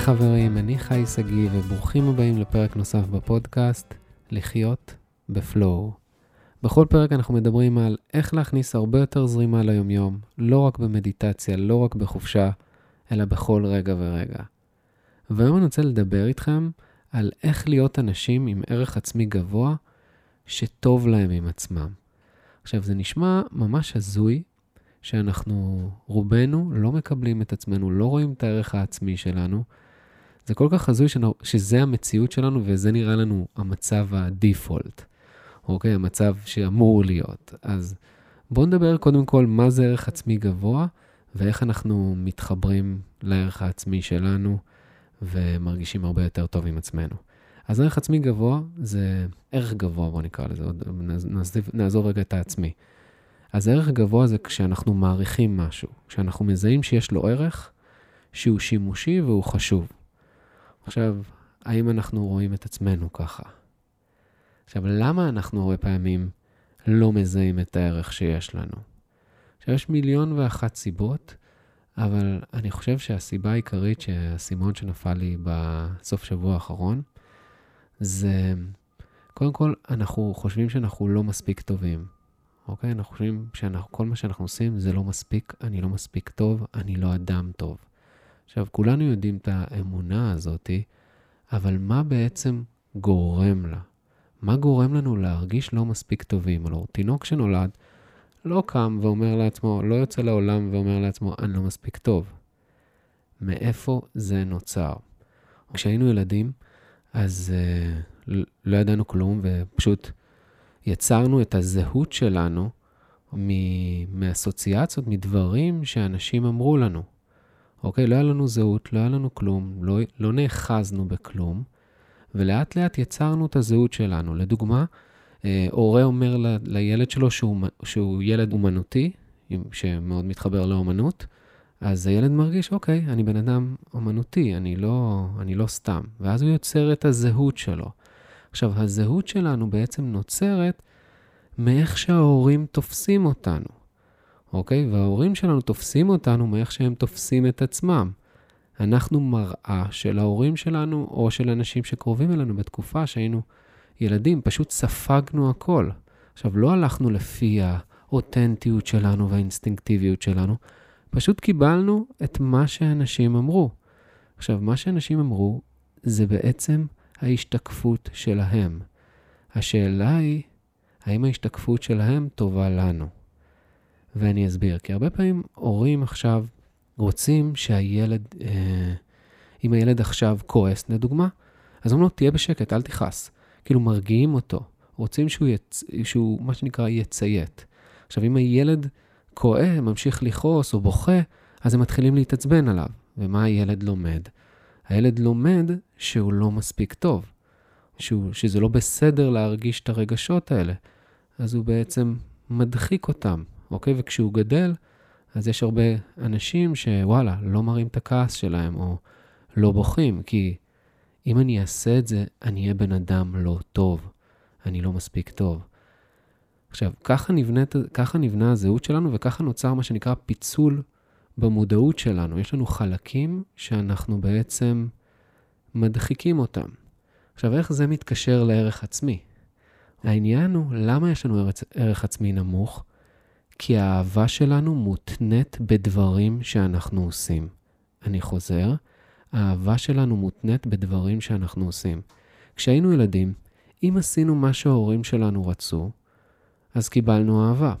חברים, אני חי שגיא וברוכים הבאים לפרק נוסף בפודקאסט, לחיות בפלואו. בכל פרק אנחנו מדברים על איך להכניס הרבה יותר זרימה ליומיום, לא רק במדיטציה, לא רק בחופשה, אלא בכל רגע ורגע. והיום אני רוצה לדבר איתכם על איך להיות אנשים עם ערך עצמי גבוה, שטוב להם עם עצמם. עכשיו, זה נשמע ממש הזוי שאנחנו, רובנו, לא מקבלים את עצמנו, לא רואים את הערך העצמי שלנו. זה כל כך הזוי שזה המציאות שלנו וזה נראה לנו המצב הדיפולט, אוקיי? המצב שאמור להיות. אז בואו נדבר קודם כל מה זה ערך עצמי גבוה ואיך אנחנו מתחברים לערך העצמי שלנו ומרגישים הרבה יותר טוב עם עצמנו. אז ערך עצמי גבוה זה ערך גבוה, בואו נקרא לזה, נעזוב רגע את העצמי. אז ערך גבוה זה כשאנחנו מעריכים משהו, כשאנחנו מזהים שיש לו ערך שהוא שימושי והוא חשוב. עכשיו, האם אנחנו רואים את עצמנו ככה? עכשיו, למה אנחנו הרבה פעמים לא מזהים את הערך שיש לנו? עכשיו, יש מיליון ואחת סיבות, אבל אני חושב שהסיבה העיקרית שהאסימון שנפל לי בסוף שבוע האחרון, זה, קודם כל, אנחנו חושבים שאנחנו לא מספיק טובים. אוקיי? אנחנו חושבים שכל מה שאנחנו עושים זה לא מספיק, אני לא מספיק טוב, אני לא אדם טוב. עכשיו, כולנו יודעים את האמונה הזאתי, אבל מה בעצם גורם לה? מה גורם לנו להרגיש לא מספיק טובים? הלוא תינוק שנולד לא קם ואומר לעצמו, לא יוצא לעולם ואומר לעצמו, אני לא מספיק טוב. מאיפה זה נוצר? כשהיינו ילדים, אז uh, לא ידענו כלום ופשוט יצרנו את הזהות שלנו מאסוציאציות, מדברים שאנשים אמרו לנו. אוקיי? לא היה לנו זהות, לא היה לנו כלום, לא, לא נאחזנו בכלום, ולאט לאט יצרנו את הזהות שלנו. לדוגמה, אה, הורה אומר ל, לילד שלו שהוא, שהוא ילד אומנותי, שמאוד מתחבר לאומנות, אז הילד מרגיש, אוקיי, אני בן אדם אומנותי, אני לא, אני לא סתם. ואז הוא יוצר את הזהות שלו. עכשיו, הזהות שלנו בעצם נוצרת מאיך שההורים תופסים אותנו, אוקיי? וההורים שלנו תופסים אותנו מאיך שהם תופסים את עצמם. אנחנו מראה של ההורים שלנו או של אנשים שקרובים אלינו בתקופה שהיינו ילדים, פשוט ספגנו הכל. עכשיו, לא הלכנו לפי האותנטיות שלנו והאינסטינקטיביות שלנו, פשוט קיבלנו את מה שאנשים אמרו. עכשיו, מה שאנשים אמרו זה בעצם ההשתקפות שלהם. השאלה היא, האם ההשתקפות שלהם טובה לנו? ואני אסביר, כי הרבה פעמים הורים עכשיו רוצים שהילד, אה, אם הילד עכשיו כועס, לדוגמה, אז אומרים לו, תהיה בשקט, אל תכעס. כאילו מרגיעים אותו, רוצים שהוא, יצ... שהוא מה שנקרא יציית. עכשיו, אם הילד כועס, ממשיך לכעוס או בוכה, אז הם מתחילים להתעצבן עליו. ומה הילד לומד? הילד לומד שהוא לא מספיק טוב, שהוא, שזה לא בסדר להרגיש את הרגשות האלה, אז הוא בעצם מדחיק אותם, אוקיי? וכשהוא גדל, אז יש הרבה אנשים שוואלה, לא מראים את הכעס שלהם, או לא בוכים, כי אם אני אעשה את זה, אני אהיה בן אדם לא טוב, אני לא מספיק טוב. עכשיו, ככה, נבנית, ככה נבנה הזהות שלנו, וככה נוצר מה שנקרא פיצול במודעות שלנו. יש לנו חלקים שאנחנו בעצם מדחיקים אותם. עכשיו, איך זה מתקשר לערך עצמי? העניין הוא, למה יש לנו ערך, ערך עצמי נמוך? כי האהבה שלנו מותנית בדברים שאנחנו עושים. אני חוזר, האהבה שלנו מותנית בדברים שאנחנו עושים. כשהיינו ילדים, אם עשינו מה שההורים שלנו רצו, אז קיבלנו אהבה.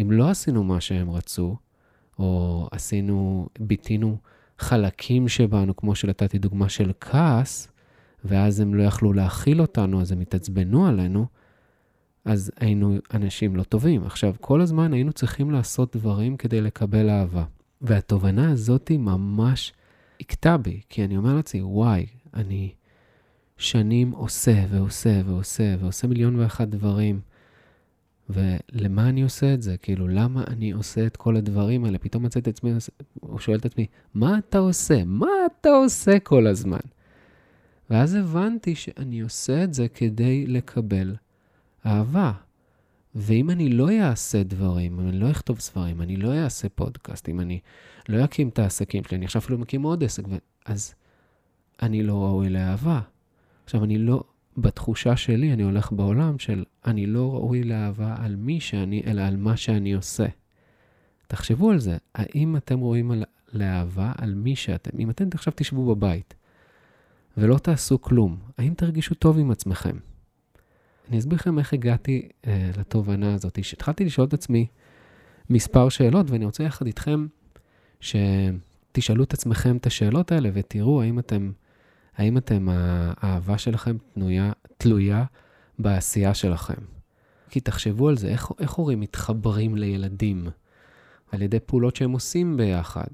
אם לא עשינו מה שהם רצו, או עשינו, ביטינו חלקים שבנו, כמו שנתתי דוגמה של כעס, ואז הם לא יכלו להכיל אותנו, אז הם התעצבנו עלינו, אז היינו אנשים לא טובים. עכשיו, כל הזמן היינו צריכים לעשות דברים כדי לקבל אהבה. והתובנה הזאת ממש הכתה בי, כי אני אומר לעצמי, וואי, אני שנים עושה ועושה ועושה ועושה מיליון ואחת דברים. ולמה אני עושה את זה? כאילו, למה אני עושה את כל הדברים האלה? פתאום מצאתי את עצמי, הוא שואל את עצמי, מה אתה עושה? מה אתה עושה כל הזמן? ואז הבנתי שאני עושה את זה כדי לקבל אהבה. ואם אני לא אעשה דברים, אם אני לא אכתוב ספרים, אני לא אעשה פודקאסט, אם אני לא אקים את העסקים שלי, אני עכשיו אפילו מקים עוד עסק, אז אני לא ראוי לאהבה. עכשיו, אני לא, בתחושה שלי, אני הולך בעולם של אני לא ראוי לאהבה על מי שאני, אלא על מה שאני עושה. תחשבו על זה, האם אתם רואים על, לאהבה על מי שאתם? אם אתם עכשיו תשבו בבית ולא תעשו כלום, האם תרגישו טוב עם עצמכם? אני אסביר לכם איך הגעתי אה, לתובנה הזאת. שהתחלתי לשאול את עצמי מספר שאלות, ואני רוצה יחד איתכם שתשאלו את עצמכם את השאלות האלה ותראו האם אתם, האם אתם, האהבה שלכם תנויה, תלויה בעשייה שלכם. כי תחשבו על זה, איך, איך הורים מתחברים לילדים? על ידי פעולות שהם עושים ביחד.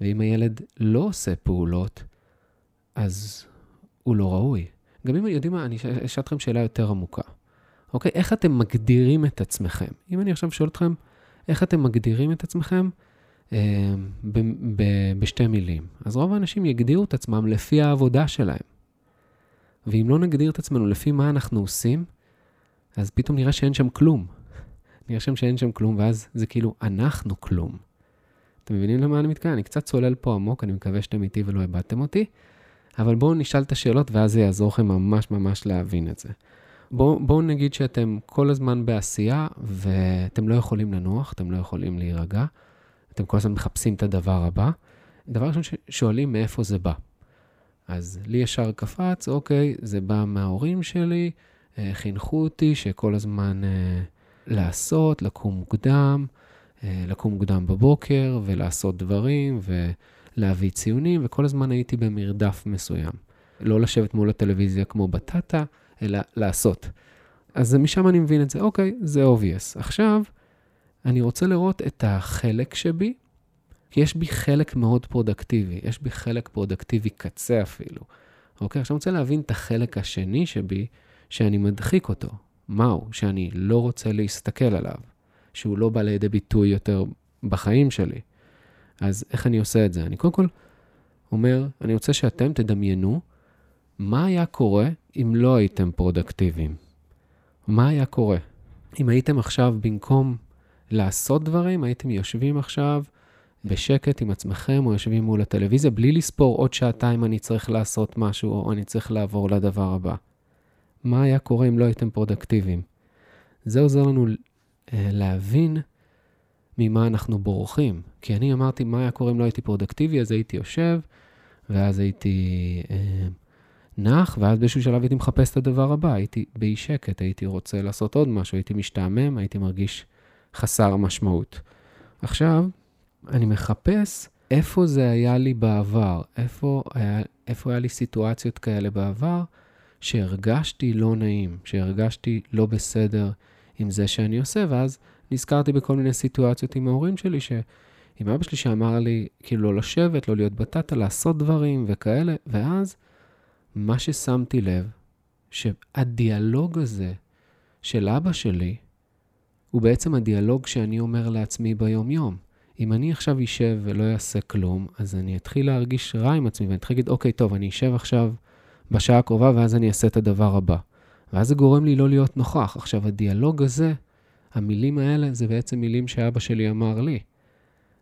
ואם הילד לא עושה פעולות, אז הוא לא ראוי. גם אם יודעים מה, אני אשאל אתכם שאלה יותר עמוקה. אוקיי? איך אתם מגדירים את עצמכם? אם אני עכשיו שואל אתכם, איך אתם מגדירים את עצמכם אה, ב- ב- בשתי מילים? אז רוב האנשים יגדירו את עצמם לפי העבודה שלהם. ואם לא נגדיר את עצמנו לפי מה אנחנו עושים, אז פתאום נראה שאין שם כלום. נראה שם שאין שם כלום, ואז זה כאילו, אנחנו כלום. אתם מבינים למה אני מתכוון? אני קצת צולל פה עמוק, אני מקווה שאתם איתי ולא איבדתם אותי. אבל בואו נשאל את השאלות ואז זה יעזור לכם ממש ממש להבין את זה. בואו בוא נגיד שאתם כל הזמן בעשייה ואתם לא יכולים לנוח, אתם לא יכולים להירגע, אתם כל הזמן מחפשים את הדבר הבא. דבר ראשון שואלים מאיפה זה בא. אז לי ישר קפץ, אוקיי, זה בא מההורים שלי, אה, חינכו אותי שכל הזמן אה, לעשות, לקום מוקדם, אה, לקום מוקדם בבוקר ולעשות דברים, ו... להביא ציונים, וכל הזמן הייתי במרדף מסוים. לא לשבת מול הטלוויזיה כמו בטטה, אלא לעשות. אז משם אני מבין את זה, אוקיי, זה obvious. עכשיו, אני רוצה לראות את החלק שבי, כי יש בי חלק מאוד פרודקטיבי, יש בי חלק פרודקטיבי קצה אפילו. אוקיי, עכשיו אני רוצה להבין את החלק השני שבי, שאני מדחיק אותו. מהו? שאני לא רוצה להסתכל עליו, שהוא לא בא לידי ביטוי יותר בחיים שלי. אז איך אני עושה את זה? אני קודם כל אומר, אני רוצה שאתם תדמיינו מה היה קורה אם לא הייתם פרודקטיביים. מה היה קורה? אם הייתם עכשיו, במקום לעשות דברים, הייתם יושבים עכשיו בשקט עם עצמכם, או יושבים מול הטלוויזיה, בלי לספור עוד שעתיים אני צריך לעשות משהו, או אני צריך לעבור לדבר הבא. מה היה קורה אם לא הייתם פרודקטיביים? זה עוזר לנו אה, להבין ממה אנחנו בורחים. כי אני אמרתי, מה היה קורה אם לא הייתי פרודקטיבי? אז הייתי יושב, ואז הייתי אה, נח, ואז באיזשהו שלב הייתי מחפש את הדבר הבא. הייתי באי שקט, הייתי רוצה לעשות עוד משהו, הייתי משתעמם, הייתי מרגיש חסר משמעות. עכשיו, אני מחפש איפה זה היה לי בעבר, איפה היה, איפה היה לי סיטואציות כאלה בעבר, שהרגשתי לא נעים, שהרגשתי לא בסדר עם זה שאני עושה, ואז נזכרתי בכל מיני סיטואציות עם ההורים שלי, שעם אבא שלי שאמר לי, כאילו, לא לשבת, לא להיות בטטה, לעשות דברים וכאלה, ואז מה ששמתי לב, שהדיאלוג הזה של אבא שלי, הוא בעצם הדיאלוג שאני אומר לעצמי ביום-יום. אם אני עכשיו אשב ולא אעשה כלום, אז אני אתחיל להרגיש רע עם עצמי, ואני אתחיל להגיד, אוקיי, טוב, אני אשב עכשיו בשעה הקרובה, ואז אני אעשה את הדבר הבא. ואז זה גורם לי לא להיות נוכח. עכשיו, הדיאלוג הזה, המילים האלה זה בעצם מילים שאבא שלי אמר לי.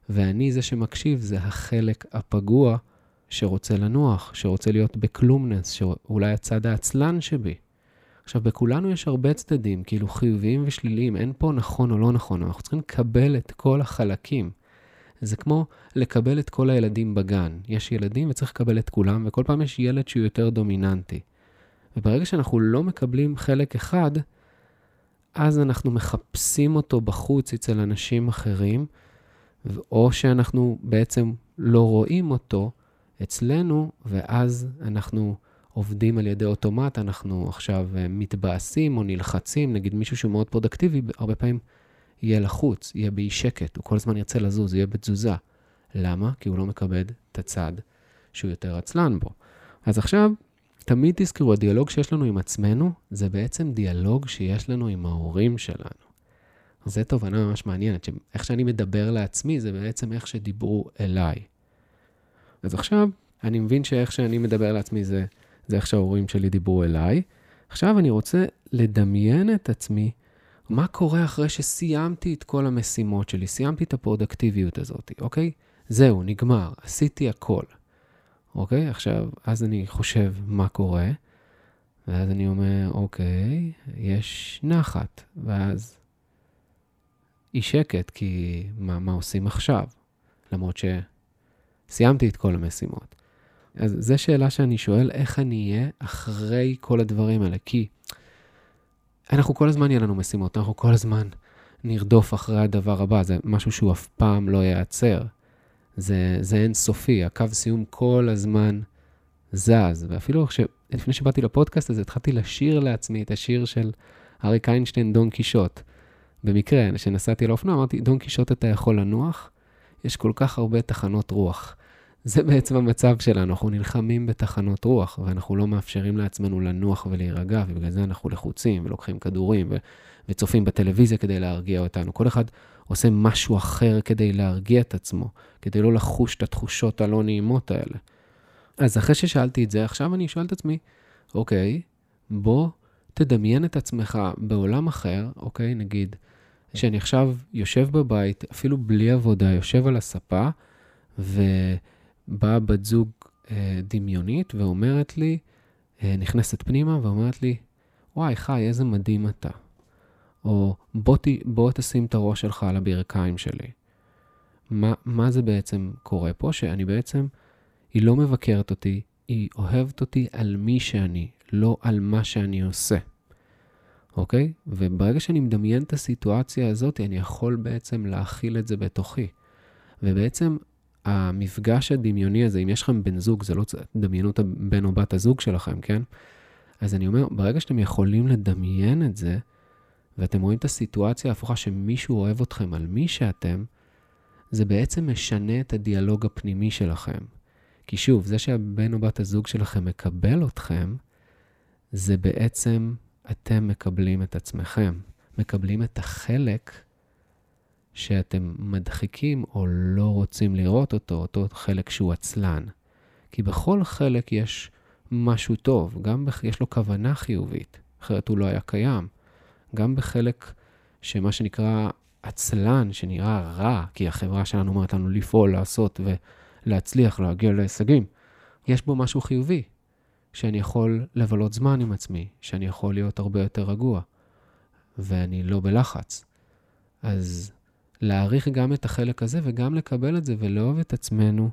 ואני זה שמקשיב, זה החלק הפגוע שרוצה לנוח, שרוצה להיות בכלומנס, שאולי הצד העצלן שבי. עכשיו, בכולנו יש הרבה צדדים, כאילו חיוביים ושליליים, אין פה נכון או לא נכון, אנחנו צריכים לקבל את כל החלקים. זה כמו לקבל את כל הילדים בגן. יש ילדים וצריך לקבל את כולם, וכל פעם יש ילד שהוא יותר דומיננטי. וברגע שאנחנו לא מקבלים חלק אחד, אז אנחנו מחפשים אותו בחוץ אצל אנשים אחרים, או שאנחנו בעצם לא רואים אותו אצלנו, ואז אנחנו עובדים על ידי אוטומט, אנחנו עכשיו אה, מתבאסים או נלחצים, נגיד מישהו שהוא מאוד פרודקטיבי, הרבה פעמים יהיה לחוץ, יהיה באי שקט, הוא כל הזמן ירצה לזוז, יהיה בתזוזה. למה? כי הוא לא מכבד את הצד שהוא יותר עצלן בו. אז עכשיו, תמיד תזכרו, הדיאלוג שיש לנו עם עצמנו, זה בעצם דיאלוג שיש לנו עם ההורים שלנו. זו תובנה ממש מעניינת, שאיך שאני מדבר לעצמי, זה בעצם איך שדיברו אליי. אז עכשיו, אני מבין שאיך שאני מדבר לעצמי זה, זה איך שההורים שלי דיברו אליי. עכשיו אני רוצה לדמיין את עצמי, מה קורה אחרי שסיימתי את כל המשימות שלי, סיימתי את הפרודקטיביות הזאת, אוקיי? זהו, נגמר, עשיתי הכל. אוקיי? עכשיו, אז אני חושב מה קורה, ואז אני אומר, אוקיי, יש נחת, ואז היא שקט, כי מה, מה עושים עכשיו? למרות שסיימתי את כל המשימות. אז זו שאלה שאני שואל, איך אני אהיה אחרי כל הדברים האלה? כי אנחנו כל הזמן יהיה לנו משימות, אנחנו כל הזמן נרדוף אחרי הדבר הבא, זה משהו שהוא אף פעם לא ייעצר. זה, זה אינסופי, הקו סיום כל הזמן זז. ואפילו ש... לפני שבאתי לפודקאסט הזה, התחלתי לשיר לעצמי את השיר של אריק איינשטיין, דון קישוט. במקרה, כשנסעתי על האופנוע, אמרתי, דון קישוט אתה יכול לנוח, יש כל כך הרבה תחנות רוח. זה בעצם המצב שלנו, אנחנו נלחמים בתחנות רוח, ואנחנו לא מאפשרים לעצמנו לנוח ולהירגע, ובגלל זה אנחנו לחוצים ולוקחים כדורים ו- וצופים בטלוויזיה כדי להרגיע אותנו. כל אחד עושה משהו אחר כדי להרגיע את עצמו, כדי לא לחוש את התחושות הלא נעימות האלה. אז אחרי ששאלתי את זה, עכשיו אני שואל את עצמי, אוקיי, בוא תדמיין את עצמך בעולם אחר, אוקיי, נגיד, שאני עכשיו יושב בבית, אפילו בלי עבודה, יושב על הספה, ובאה בת זוג אה, דמיונית ואומרת לי, אה, נכנסת פנימה ואומרת לי, וואי, חי, איזה מדהים אתה. או בוא, ת, בוא תשים את הראש שלך על הברכיים שלי. מה, מה זה בעצם קורה פה? שאני בעצם, היא לא מבקרת אותי, היא אוהבת אותי על מי שאני, לא על מה שאני עושה. אוקיי? וברגע שאני מדמיין את הסיטואציה הזאת, אני יכול בעצם להכיל את זה בתוכי. ובעצם המפגש הדמיוני הזה, אם יש לכם בן זוג, זה לא, דמיינו את הבן או בת הזוג שלכם, כן? אז אני אומר, ברגע שאתם יכולים לדמיין את זה, ואתם רואים את הסיטואציה ההפוכה שמישהו אוהב אתכם על מי שאתם, זה בעצם משנה את הדיאלוג הפנימי שלכם. כי שוב, זה שהבן או בת הזוג שלכם מקבל אתכם, זה בעצם אתם מקבלים את עצמכם, מקבלים את החלק שאתם מדחיקים או לא רוצים לראות אותו, אותו חלק שהוא עצלן. כי בכל חלק יש משהו טוב, גם יש לו כוונה חיובית, אחרת הוא לא היה קיים. גם בחלק שמה שנקרא עצלן, שנראה רע, כי החברה שלנו אומרת לנו לפעול, לעשות ולהצליח, להגיע להישגים, יש בו משהו חיובי. שאני יכול לבלות זמן עם עצמי, שאני יכול להיות הרבה יותר רגוע, ואני לא בלחץ. אז להעריך גם את החלק הזה וגם לקבל את זה ולאהוב את עצמנו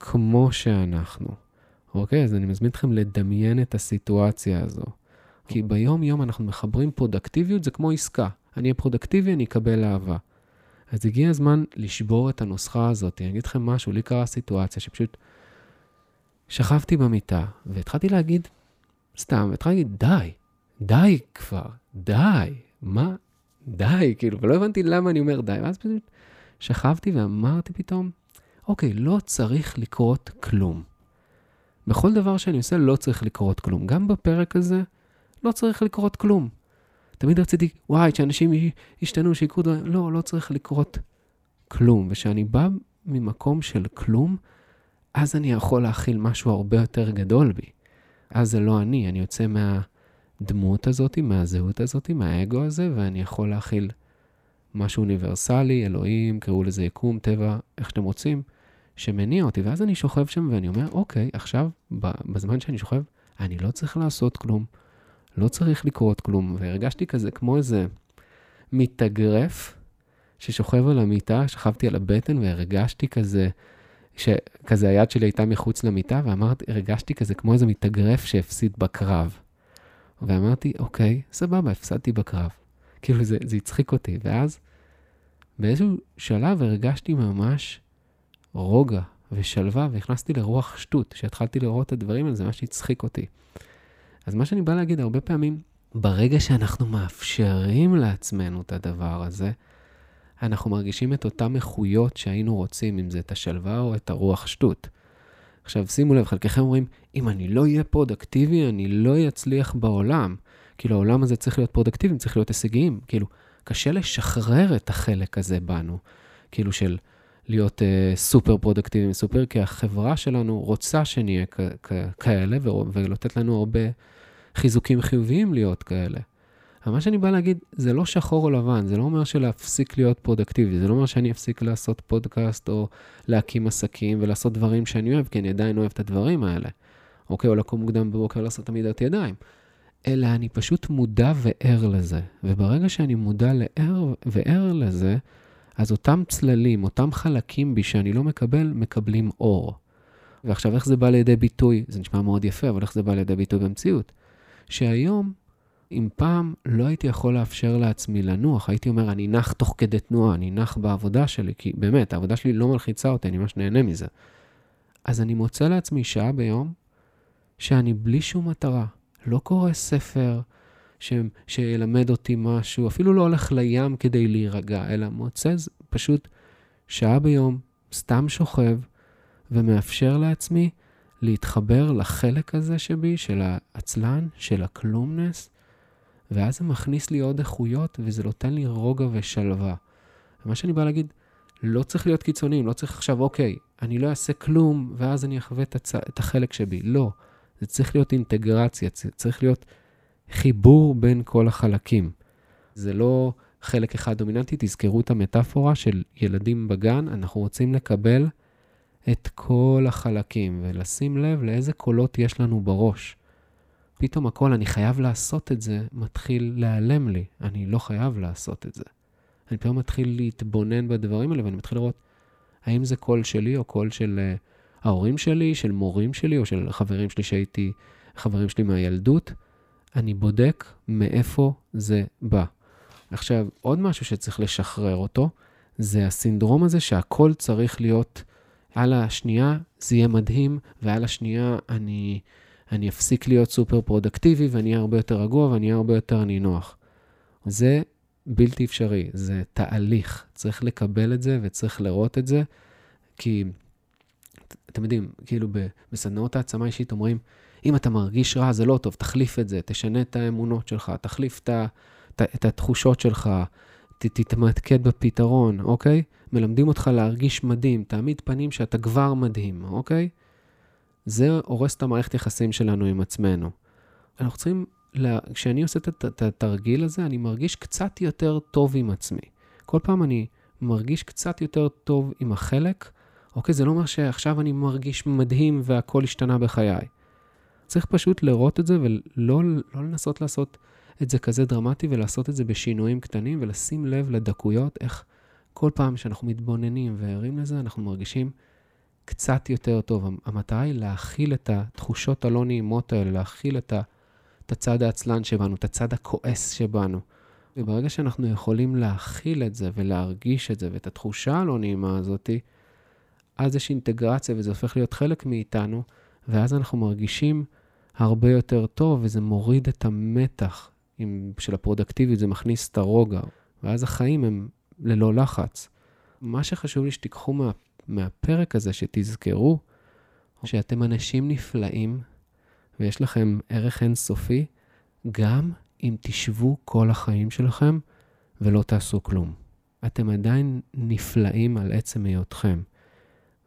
כמו שאנחנו. אוקיי? אז אני מזמין אתכם לדמיין את הסיטואציה הזו. כי ביום-יום אנחנו מחברים פרודקטיביות, זה כמו עסקה. אני אהיה פרודקטיבי, אני אקבל אהבה. אז הגיע הזמן לשבור את הנוסחה הזאת. אני אגיד לכם משהו, לי קרה סיטואציה שפשוט שכבתי במיטה, והתחלתי להגיד, סתם, התחלתי להגיד, די, די כבר, די, מה, די, כאילו, ולא הבנתי למה אני אומר די, ואז פשוט שכבתי ואמרתי פתאום, אוקיי, לא צריך לקרות כלום. בכל דבר שאני עושה לא צריך לקרות כלום. גם בפרק הזה לא צריך לקרות כלום. תמיד רציתי, וואי, שאנשים ישתנו, שיקרו דברים, לא, לא צריך לקרות כלום. וכשאני בא ממקום של כלום, אז אני יכול להכיל משהו הרבה יותר גדול בי. אז זה לא אני, אני יוצא מהדמות הזאת, מהזהות הזאת, מהאגו הזה, ואני יכול להכיל משהו אוניברסלי, אלוהים, קראו לזה יקום, טבע, איך שאתם רוצים, שמניע אותי. ואז אני שוכב שם ואני אומר, אוקיי, עכשיו, בזמן שאני שוכב, אני לא צריך לעשות כלום, לא צריך לקרות כלום. והרגשתי כזה כמו איזה מתאגרף ששוכב על המיטה, שכבתי על הבטן והרגשתי כזה שכזה היד שלי הייתה מחוץ למיטה, ואמרתי, הרגשתי כזה כמו איזה מתאגרף שהפסיד בקרב. ואמרתי, אוקיי, סבבה, הפסדתי בקרב. כאילו, זה, זה הצחיק אותי. ואז באיזשהו שלב הרגשתי ממש רוגע ושלווה, והכנסתי לרוח שטות. כשהתחלתי לראות את הדברים האלה, זה ממש הצחיק אותי. אז מה שאני בא להגיד, הרבה פעמים, ברגע שאנחנו מאפשרים לעצמנו את הדבר הזה, אנחנו מרגישים את אותן איכויות שהיינו רוצים, אם זה את השלווה או את הרוח שטות. עכשיו, שימו לב, חלקכם אומרים, אם אני לא אהיה פרודקטיבי, אני לא אצליח בעולם. כאילו, העולם הזה צריך להיות פרודקטיבי, צריך להיות הישגיים. כאילו, קשה לשחרר את החלק הזה בנו, כאילו של להיות uh, סופר פרודקטיביים, סופר, כי החברה שלנו רוצה שנהיה כאלה, ולתת לנו הרבה חיזוקים חיוביים להיות כאלה. אבל מה שאני בא להגיד, זה לא שחור או לבן, זה לא אומר שלהפסיק להיות פרודקטיבי, זה לא אומר שאני אפסיק לעשות פודקאסט או להקים עסקים ולעשות דברים שאני אוהב, כי אני עדיין אוהב את הדברים האלה. אוקיי, או לקום מוקדם בבוקר לעשות עמידת ידיים. אלא אני פשוט מודע וער לזה. וברגע שאני מודע לער וער לזה, אז אותם צללים, אותם חלקים בי שאני לא מקבל, מקבלים אור. ועכשיו, איך זה בא לידי ביטוי? זה נשמע מאוד יפה, אבל איך זה בא לידי ביטוי במציאות? שהיום, אם פעם לא הייתי יכול לאפשר לעצמי לנוח, הייתי אומר, אני נח תוך כדי תנועה, אני נח בעבודה שלי, כי באמת, העבודה שלי לא מלחיצה אותי, אני ממש נהנה מזה. אז אני מוצא לעצמי שעה ביום שאני בלי שום מטרה, לא קורא ספר ש... שילמד אותי משהו, אפילו לא הולך לים כדי להירגע, אלא מוצא פשוט שעה ביום, סתם שוכב, ומאפשר לעצמי להתחבר לחלק הזה שבי, של העצלן, של הכלומנס, ואז זה מכניס לי עוד איכויות, וזה נותן לי רוגע ושלווה. ומה שאני בא להגיד, לא צריך להיות קיצוניים, לא צריך עכשיו, אוקיי, אני לא אעשה כלום, ואז אני אחווה את, הצ... את החלק שבי. לא. זה צריך להיות אינטגרציה, צריך להיות חיבור בין כל החלקים. זה לא חלק אחד דומיננטי, תזכרו את המטאפורה של ילדים בגן, אנחנו רוצים לקבל את כל החלקים ולשים לב לאיזה קולות יש לנו בראש. פתאום הכל, אני חייב לעשות את זה, מתחיל להיעלם לי. אני לא חייב לעשות את זה. אני פתאום מתחיל להתבונן בדברים האלה, ואני מתחיל לראות האם זה קול שלי או קול של uh, ההורים שלי, של מורים שלי, או של חברים שלי שהייתי, חברים שלי מהילדות. אני בודק מאיפה זה בא. עכשיו, עוד משהו שצריך לשחרר אותו, זה הסינדרום הזה שהכל צריך להיות על השנייה זה יהיה מדהים, ועל השנייה אני, אני אפסיק להיות סופר פרודקטיבי ואני אהיה הרבה יותר רגוע ואני אהיה הרבה יותר נינוח. זה בלתי אפשרי, זה תהליך. צריך לקבל את זה וצריך לראות את זה, כי אתם יודעים, כאילו בסדנאות העצמה אישית אומרים, אם אתה מרגיש רע, זה לא טוב, תחליף את זה, תשנה את האמונות שלך, תחליף את, את, את התחושות שלך, ת, תתמקד בפתרון, אוקיי? מלמדים אותך להרגיש מדהים, תעמיד פנים שאתה כבר מדהים, אוקיי? זה הורס את המערכת יחסים שלנו עם עצמנו. אנחנו צריכים, לה... כשאני עושה את התרגיל הזה, אני מרגיש קצת יותר טוב עם עצמי. כל פעם אני מרגיש קצת יותר טוב עם החלק, אוקיי? זה לא אומר שעכשיו אני מרגיש מדהים והכל השתנה בחיי. צריך פשוט לראות את זה ולא לא לנסות לעשות את זה כזה דרמטי ולעשות את זה בשינויים קטנים ולשים לב לדקויות, איך כל פעם שאנחנו מתבוננים וערים לזה, אנחנו מרגישים קצת יותר טוב. המטרה היא להכיל את התחושות הלא נעימות האלה, להכיל את, ה, את הצד העצלן שבנו, את הצד הכועס שבנו. וברגע שאנחנו יכולים להכיל את זה ולהרגיש את זה ואת התחושה הלא נעימה הזאתי, אז יש אינטגרציה וזה הופך להיות חלק מאיתנו, ואז אנחנו מרגישים הרבה יותר טוב, וזה מוריד את המתח עם, של הפרודקטיביות, זה מכניס את הרוגע, ואז החיים הם ללא לחץ. מה שחשוב לי שתיקחו מה, מהפרק הזה, שתזכרו שאתם אנשים נפלאים ויש לכם ערך אינסופי, גם אם תשבו כל החיים שלכם ולא תעשו כלום. אתם עדיין נפלאים על עצם היותכם.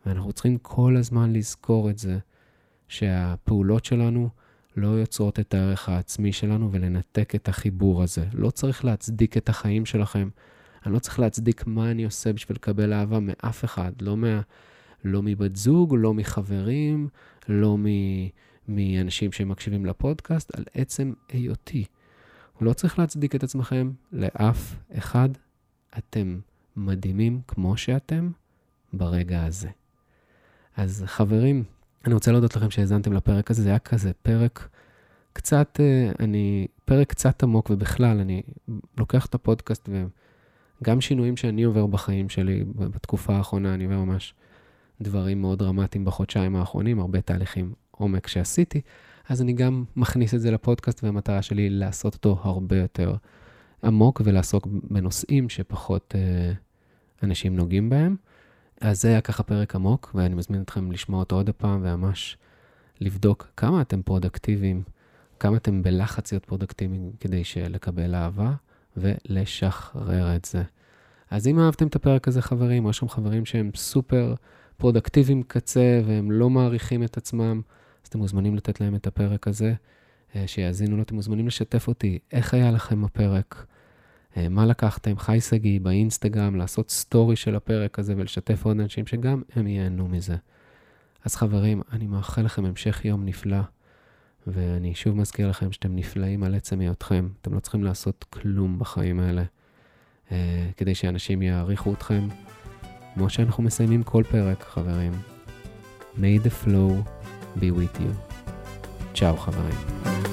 ואנחנו צריכים כל הזמן לזכור את זה, שהפעולות שלנו לא יוצרות את הערך העצמי שלנו ולנתק את החיבור הזה. לא צריך להצדיק את החיים שלכם. אני לא צריך להצדיק מה אני עושה בשביל לקבל אהבה מאף אחד, לא, מה, לא מבת זוג, לא מחברים, לא מ, מאנשים שמקשיבים לפודקאסט, על עצם היותי. לא צריך להצדיק את עצמכם לאף אחד. אתם מדהימים כמו שאתם ברגע הזה. אז חברים, אני רוצה להודות לכם שהאזנתם לפרק הזה, זה היה כזה פרק קצת, אה, אני, פרק קצת עמוק, ובכלל, אני לוקח את הפודקאסט וגם שינויים שאני עובר בחיים שלי בתקופה האחרונה, אני עובר ממש דברים מאוד דרמטיים בחודשיים האחרונים, הרבה תהליכים עומק שעשיתי, אז אני גם מכניס את זה לפודקאסט, והמטרה שלי לעשות אותו הרבה יותר עמוק ולעסוק בנושאים שפחות אה, אנשים נוגעים בהם. אז זה היה ככה פרק עמוק, ואני מזמין אתכם לשמוע אותו עוד הפעם, וממש לבדוק כמה אתם פרודקטיביים, כמה אתם בלחץ להיות פרודקטיביים כדי לקבל אהבה, ולשחרר את זה. אז אם אהבתם את הפרק הזה, חברים, או יש שם חברים שהם סופר פרודקטיביים קצה, והם לא מעריכים את עצמם, אז אתם מוזמנים לתת להם את הפרק הזה. אה, שיאזינו לו, אתם מוזמנים לשתף אותי. איך היה לכם הפרק? אה, מה לקחתם? חי שגיא באינסטגרם, לעשות סטורי של הפרק הזה ולשתף עוד אנשים שגם הם ייהנו מזה. אז חברים, אני מאחל לכם המשך יום נפלא, ואני שוב מזכיר לכם שאתם נפלאים על עצם היותכם. אתם לא צריכים לעשות כלום בחיים האלה כדי שאנשים יעריכו אתכם. כמו שאנחנו מסיימים כל פרק, חברים. May the flow be with you. צ'או, חברים.